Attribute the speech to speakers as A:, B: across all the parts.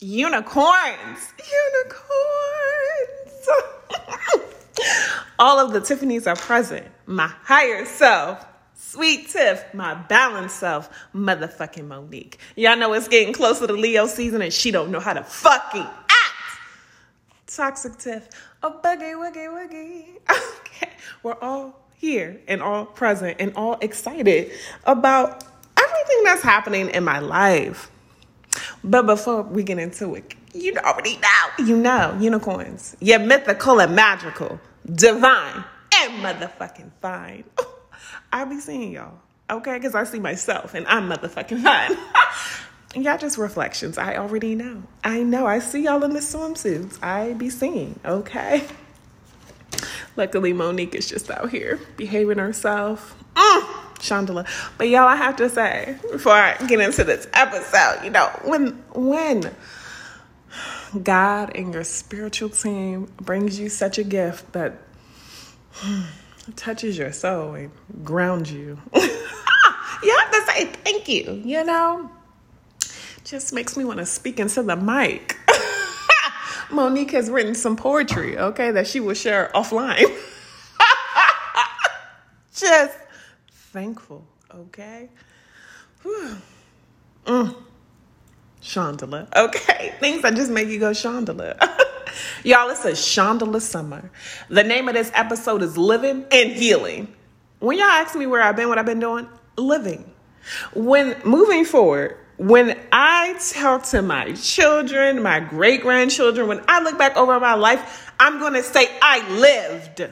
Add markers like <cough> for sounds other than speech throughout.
A: unicorns, unicorns. All of the Tiffany's are present. My higher self, sweet Tiff, my balanced self, motherfucking Monique. Y'all know it's getting closer to Leo season and she don't know how to fucking act. Toxic Tiff, a boogie, woogie, woogie. Okay, we're all here and all present and all excited about everything that's happening in my life. But before we get into it, you already know, you know, unicorns. You're mythical and magical, divine, and motherfucking fine. <laughs> I be seeing y'all, okay? Because I see myself and I'm motherfucking fine. <laughs> y'all just reflections. I already know. I know. I see y'all in the swimsuits. I be seeing, okay? <laughs> Luckily, Monique is just out here behaving herself. Mm. Chandela. But y'all, I have to say, before I get into this episode, you know, when when God and your spiritual team brings you such a gift that touches your soul and grounds you, <laughs> you have to say thank you, you know? Just makes me want to speak into the mic. <laughs> Monique has written some poetry, okay, that she will share offline. <laughs> Just thankful, okay? Whew. Mm. Chandela, okay? <laughs> Things that just make you go Chandela. <laughs> Y'all, it's a Chandela summer. The name of this episode is Living and Healing. When y'all ask me where I've been, what I've been doing, living. When moving forward, when I tell to my children, my great grandchildren, when I look back over my life, I'm going to say I lived.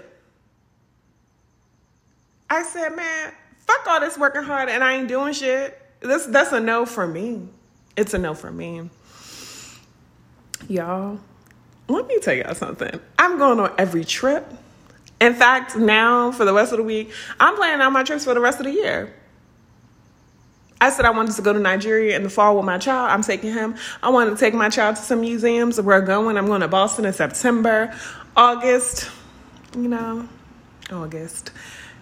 A: I said, man, fuck all this working hard and I ain't doing shit. This that's a no for me. It's a no for me. Y'all, let me tell y'all something. I'm going on every trip. In fact, now for the rest of the week, I'm planning out my trips for the rest of the year. I said I wanted to go to Nigeria in the fall with my child. I'm taking him. I wanted to take my child to some museums. We're going. I'm going to Boston in September, August, you know, August,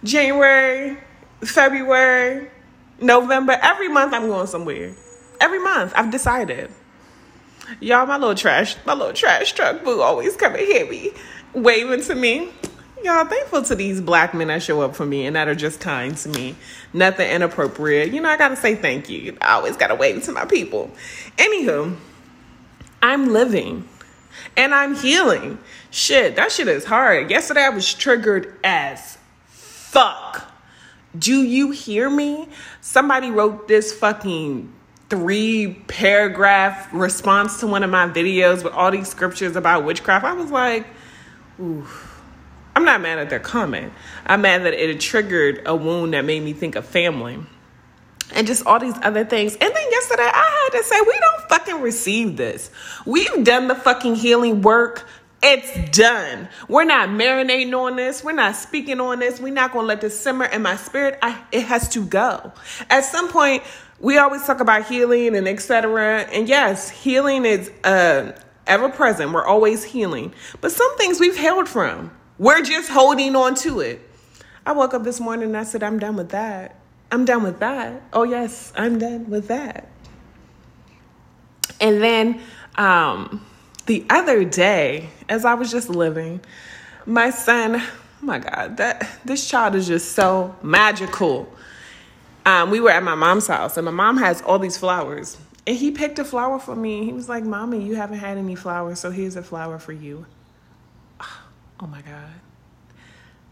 A: January, February, November. Every month I'm going somewhere. Every month I've decided. Y'all, my little trash, my little trash truck boo always coming here me, waving to me. Y'all, thankful to these black men that show up for me and that are just kind to me. Nothing inappropriate. You know, I gotta say thank you. I always gotta wave to my people. Anywho, I'm living and I'm healing. Shit, that shit is hard. Yesterday I was triggered as fuck. Do you hear me? Somebody wrote this fucking three paragraph response to one of my videos with all these scriptures about witchcraft. I was like, ooh. I'm not mad at their comment. I'm mad that it triggered a wound that made me think of family and just all these other things. And then yesterday I had to say, we don't fucking receive this. We've done the fucking healing work. It's done. We're not marinating on this. We're not speaking on this. We're not going to let this simmer in my spirit. I, it has to go. At some point, we always talk about healing and etc. And yes, healing is uh, ever present. We're always healing. But some things we've held from. We're just holding on to it. I woke up this morning and I said, I'm done with that. I'm done with that. Oh, yes, I'm done with that. And then um, the other day, as I was just living, my son, oh my God, that this child is just so magical. Um, we were at my mom's house, and my mom has all these flowers. And he picked a flower for me. He was like, Mommy, you haven't had any flowers, so here's a flower for you. <sighs> Oh my God.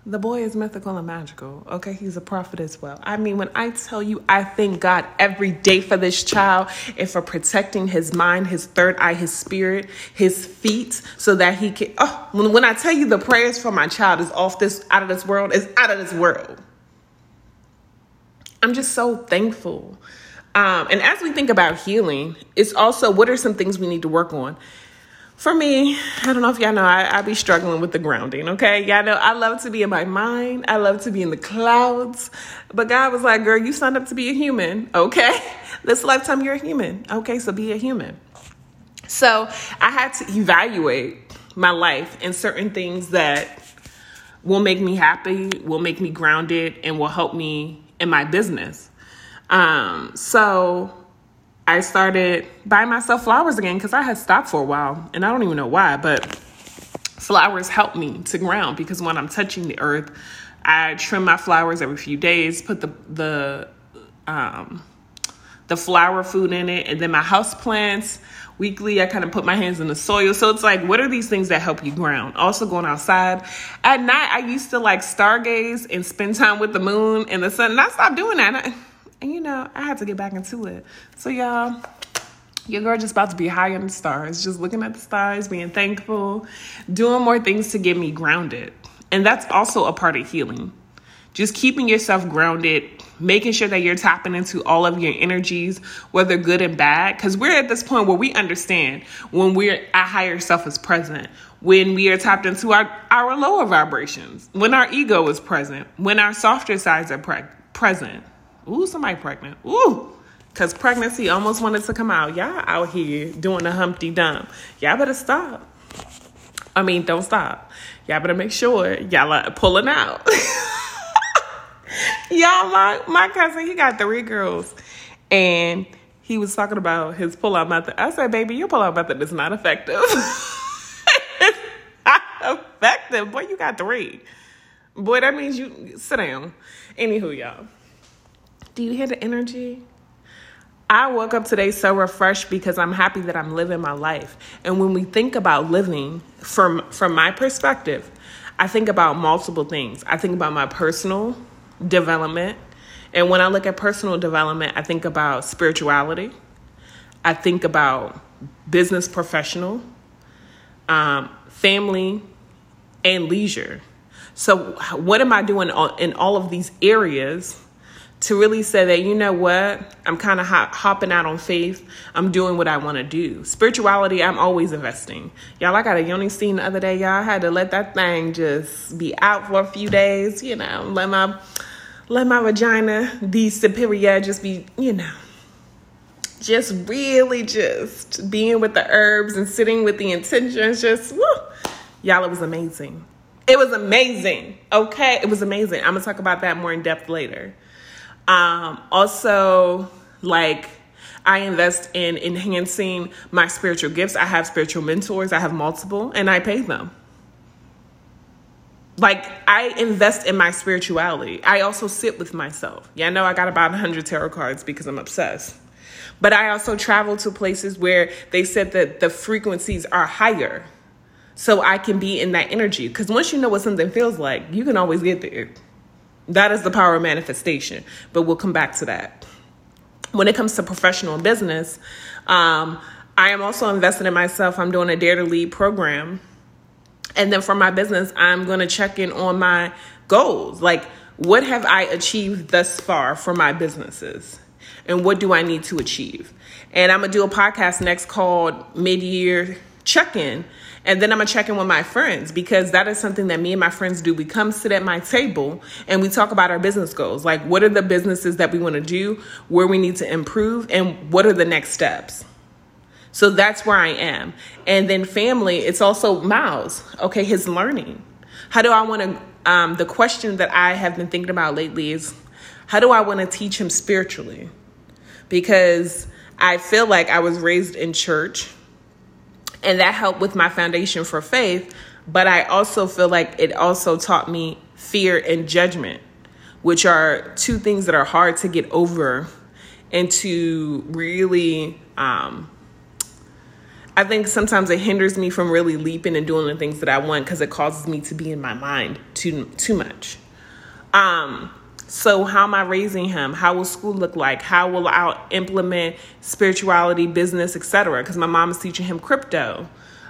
A: The boy is mythical and magical. Okay, he's a prophet as well. I mean, when I tell you, I thank God every day for this child and for protecting his mind, his third eye, his spirit, his feet, so that he can. Oh, when, when I tell you the prayers for my child is off this, out of this world, is out of this world. I'm just so thankful. Um, and as we think about healing, it's also what are some things we need to work on? For me, I don't know if y'all know, I, I be struggling with the grounding, okay? Y'all know I love to be in my mind. I love to be in the clouds. But God was like, girl, you signed up to be a human, okay? <laughs> This lifetime, you're a human, okay? So be a human. So I had to evaluate my life and certain things that will make me happy, will make me grounded, and will help me in my business. Um, so I started buying myself flowers again because I had stopped for a while and I don't even know why, but flowers help me to ground because when I'm touching the earth, I trim my flowers every few days, put the the um, the flower food in it, and then my house plants weekly. I kind of put my hands in the soil. So it's like, what are these things that help you ground? Also, going outside at night. I used to like stargaze and spend time with the moon and the sun, and I stopped doing that. And, you know, I had to get back into it. So y'all. Your girl just about to be high in the stars, just looking at the stars, being thankful, doing more things to get me grounded. And that's also a part of healing. Just keeping yourself grounded, making sure that you're tapping into all of your energies, whether good and bad. Because we're at this point where we understand when we're our higher self is present, when we are tapped into our, our lower vibrations, when our ego is present, when our softer sides are pre- present. Ooh, somebody pregnant. Ooh. Cause pregnancy almost wanted to come out. Y'all out here doing a Humpty Dump. Y'all better stop. I mean, don't stop. Y'all better make sure y'all are pulling out. <laughs> Y'all, my my cousin, he got three girls, and he was talking about his pull-out method. I said, "Baby, your pull-out method is not effective. it's <laughs> not effective. Boy, you got three. Boy, that means you sit down. Anywho, y'all, do you hear the energy? I woke up today so refreshed because I'm happy that I'm living my life. And when we think about living from from my perspective, I think about multiple things. I think about my personal development. And when I look at personal development, I think about spirituality. I think about business professional, um, family, and leisure. So, what am I doing in all of these areas to really say that, you know what, I'm kind of hop- hopping out on faith. I'm doing what I want to do. Spirituality, I'm always investing. Y'all, I got a yoni steam the other day, y'all. I had to let that thing just be out for a few days, you know, let my let my vagina the superior, just be, you know, just really just being with the herbs and sitting with the intentions, just, woo. y'all, it was amazing. It was amazing. Okay, it was amazing. I'm gonna talk about that more in depth later. Um, also, like, I invest in enhancing my spiritual gifts. I have spiritual mentors, I have multiple, and I pay them like I invest in my spirituality. I also sit with myself. Yeah, I know I got about 100 tarot cards because I'm obsessed. But I also travel to places where they said that the frequencies are higher. So I can be in that energy. Because once you know what something feels like, you can always get there. That is the power of manifestation. But we'll come back to that. When it comes to professional business, um, I am also investing in myself. I'm doing a Dare to Lead program and then for my business, I'm going to check in on my goals. Like, what have I achieved thus far for my businesses? And what do I need to achieve? And I'm going to do a podcast next called Mid Year Check In. And then I'm gonna check in with my friends because that is something that me and my friends do. We come sit at my table and we talk about our business goals. Like, what are the businesses that we wanna do, where we need to improve, and what are the next steps? So that's where I am. And then family, it's also Miles, okay, his learning. How do I want to, um, the question that I have been thinking about lately is how do I want to teach him spiritually? Because I feel like I was raised in church and that helped with my foundation for faith. But I also feel like it also taught me fear and judgment, which are two things that are hard to get over and to really um, I think sometimes it hinders me from really leaping and doing the things that I want because it causes me to be in my mind too too much. Um, so how am I raising him? How will school look like? How will I implement spirituality, business, etc.? Because my mom is teaching him crypto.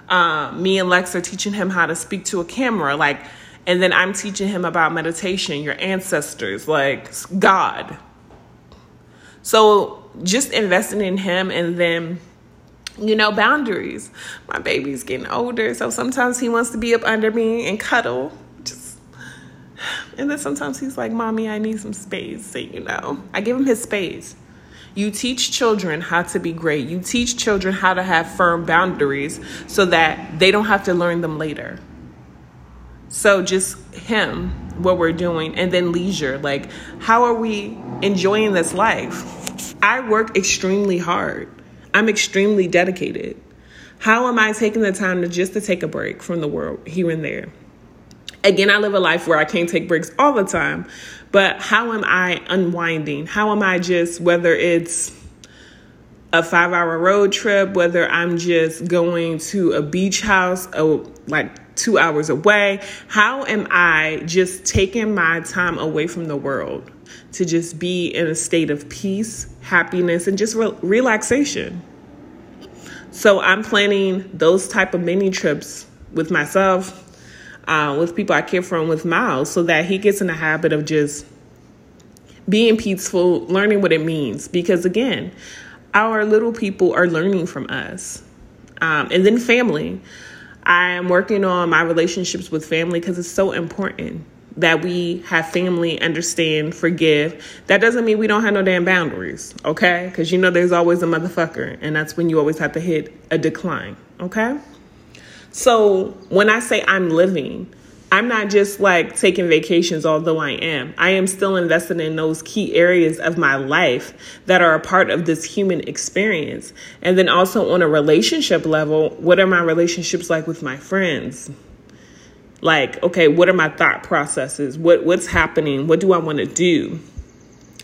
A: Uh, me and Lex are teaching him how to speak to a camera, like, and then I'm teaching him about meditation, your ancestors, like God. So just investing in him and then you know, boundaries. My baby's getting older, so sometimes he wants to be up under me and cuddle. And then sometimes he's like, Mommy, I need some space. So, you know, I give him his space. You teach children how to be great. You teach children how to have firm boundaries so that they don't have to learn them later. So just him, what we're doing, and then leisure. Like, how are we enjoying this life? I work extremely hard. I'm extremely dedicated. How am I taking the time to just to take a break from the world here and there? Again, I live a life where I can't take breaks all the time, but how am I unwinding? How am I just, whether it's a five hour road trip, whether I'm just going to a beach house, oh, like two hours away, how am I just taking my time away from the world to just be in a state of peace, happiness, and just re- relaxation? So I'm planning those type of mini trips with myself, uh, with people I care and with Miles, so that he gets in the habit of just being peaceful, learning what it means. Because again, our little people are learning from us. Um, and then family. I am working on my relationships with family because it's so important that we have family, understand, forgive. That doesn't mean we don't have no damn boundaries, okay? Because you know there's always a motherfucker, and that's when you always have to hit a decline, okay? So when I say I'm living, I'm not just like taking vacations, although I am. I am still invested in those key areas of my life that are a part of this human experience. And then also on a relationship level, what are my relationships like with my friends? Like, okay, what are my thought processes? What what's happening? What do I want to do?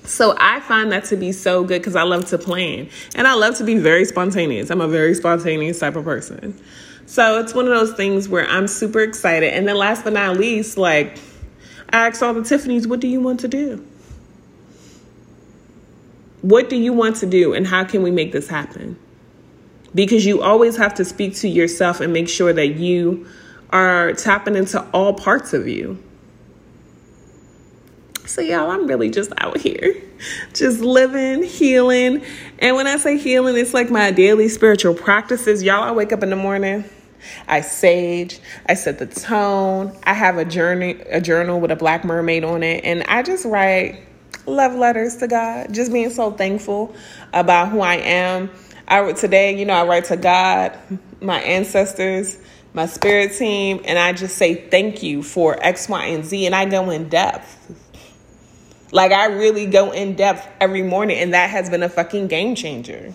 A: So I find that to be so good because I love to plan and I love to be very spontaneous. I'm a very spontaneous type of person. So it's one of those things where I'm super excited. And then last but not least, like I asked all the Tiffany's, what do you want to do? What do you want to do and how can we make this happen? Because you always have to speak to yourself and make sure that you are tapping into all parts of you. So, y'all, I'm really just out here, <laughs> just living, healing. And when I say healing, it's like my daily spiritual practices. Y'all, I wake up in the morning, I sage, I set the tone. I have a journey, a journal with a black mermaid on it, and I just write love letters to God, just being so thankful about who I am. I today, you know, I write to God, my ancestors, my spirit team, and I just say thank you for X, Y, and Z. And I go in depth. Like, I really go in depth every morning, and that has been a fucking game changer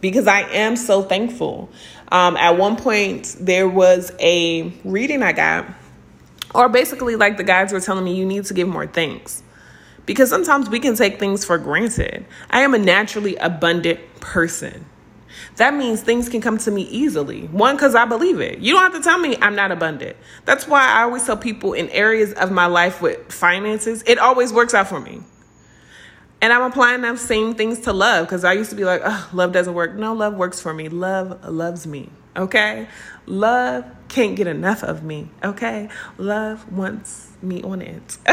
A: because I am so thankful. Um, at one point, there was a reading I got, or basically, like the guys were telling me, you need to give more thanks because sometimes we can take things for granted. I am a naturally abundant person. That means things can come to me easily. One, because I believe it. You don't have to tell me I'm not abundant. That's why I always tell people in areas of my life with finances, it always works out for me. And I'm applying those same things to love because I used to be like, oh, love doesn't work. No, love works for me. Love loves me. Okay? Love can't get enough of me. Okay? Love wants me on it. <laughs>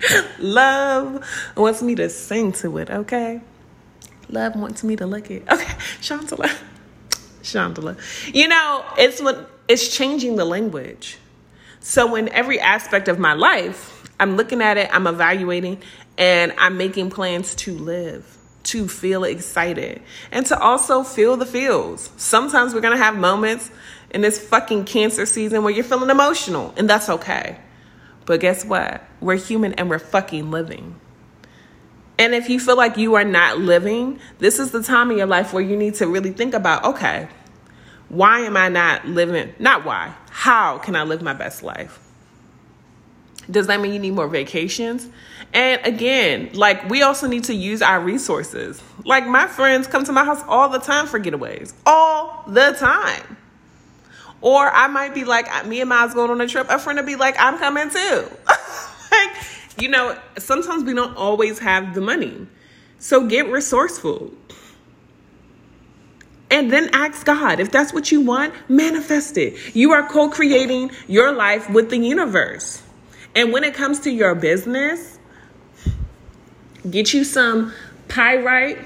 A: Okay? love wants me to sing to it. Okay? Love wants me to lick it. <laughs> Okay, Shantala. Shantala. You know, it's what it's changing the language. So in every aspect of my life, I'm looking at it, I'm evaluating, and I'm making plans to live, to feel excited, and to also feel the feels. Sometimes we're gonna have moments in this fucking cancer season where you're feeling emotional, and that's okay. But guess what? We're human and we're fucking living. And if you feel like you are not living, this is the time in your life where you need to really think about okay, why am I not living? Not why, how can I live my best life? Does that mean you need more vacations? And again, like we also need to use our resources. Like my friends come to my house all the time for getaways, all the time. Or I might be like, me and Miles going on a trip. A friend will be like, I'm coming too. <laughs> like, you know, sometimes we don't always have the money. So get resourceful. And then ask God if that's what you want, manifest it. You are co creating your life with the universe. And when it comes to your business, get you some pyrite,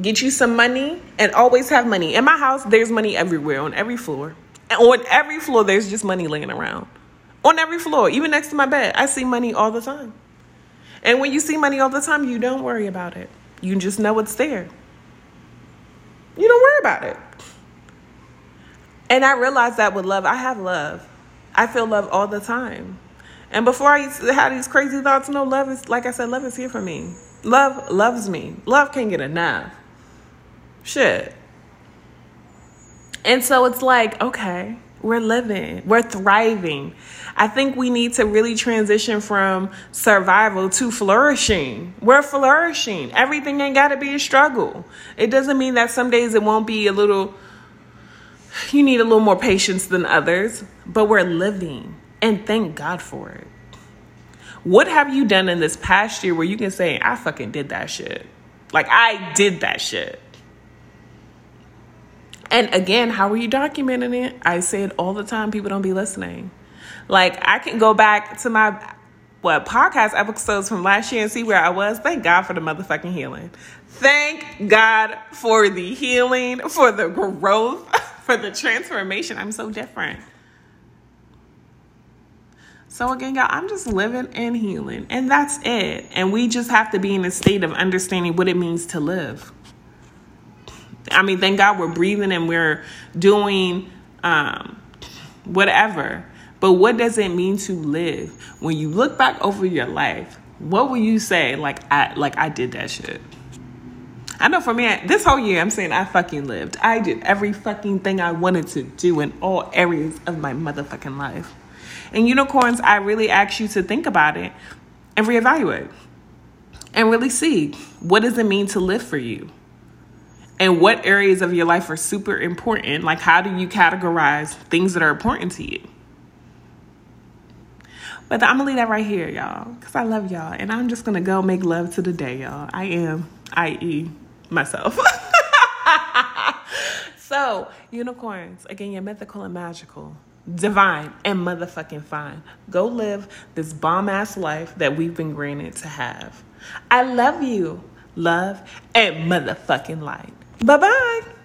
A: get you some money, and always have money. In my house, there's money everywhere on every floor. And on every floor, there's just money laying around on every floor, even next to my bed. I see money all the time. And when you see money all the time, you don't worry about it. You just know it's there. You don't worry about it. And I realized that with love, I have love. I feel love all the time. And before I had these crazy thoughts, no, love is, like I said, love is here for me. Love loves me. Love can't get enough. Shit. And so it's like, okay, we're living, we're thriving. I think we need to really transition from survival to flourishing. We're flourishing. Everything ain't got to be a struggle. It doesn't mean that some days it won't be a little, you need a little more patience than others, but we're living. And thank God for it. What have you done in this past year where you can say, I fucking did that shit? Like, I did that shit. And again, how are you documenting it? I say it all the time. People don't be listening. Like I can go back to my what podcast episodes from last year and see where I was. Thank God for the motherfucking healing. Thank God for the healing, for the growth, <laughs> for the transformation. I'm so different. So again, y'all, I'm just living and healing, and that's it. And we just have to be in a state of understanding what it means to live. I mean, thank God we're breathing and we're doing um, whatever. But what does it mean to live? When you look back over your life, what will you say? Like I like I did that shit. I know for me, this whole year, I'm saying I fucking lived. I did every fucking thing I wanted to do in all areas of my motherfucking life. And unicorns, I really ask you to think about it and reevaluate and really see what does it mean to live for you? and what areas of your life are super important. Like, how do you categorize things that are important to you? But I'm gonna leave that right here, y'all, because I love y'all, and I'm just gonna go make love to the day, y'all. I am, i.e., myself. <laughs> so, unicorns, again, you're mythical and magical, divine, and motherfucking fine. Go live this bomb ass life that we've been granted to have. I love you, love, and motherfucking light. Bye bye.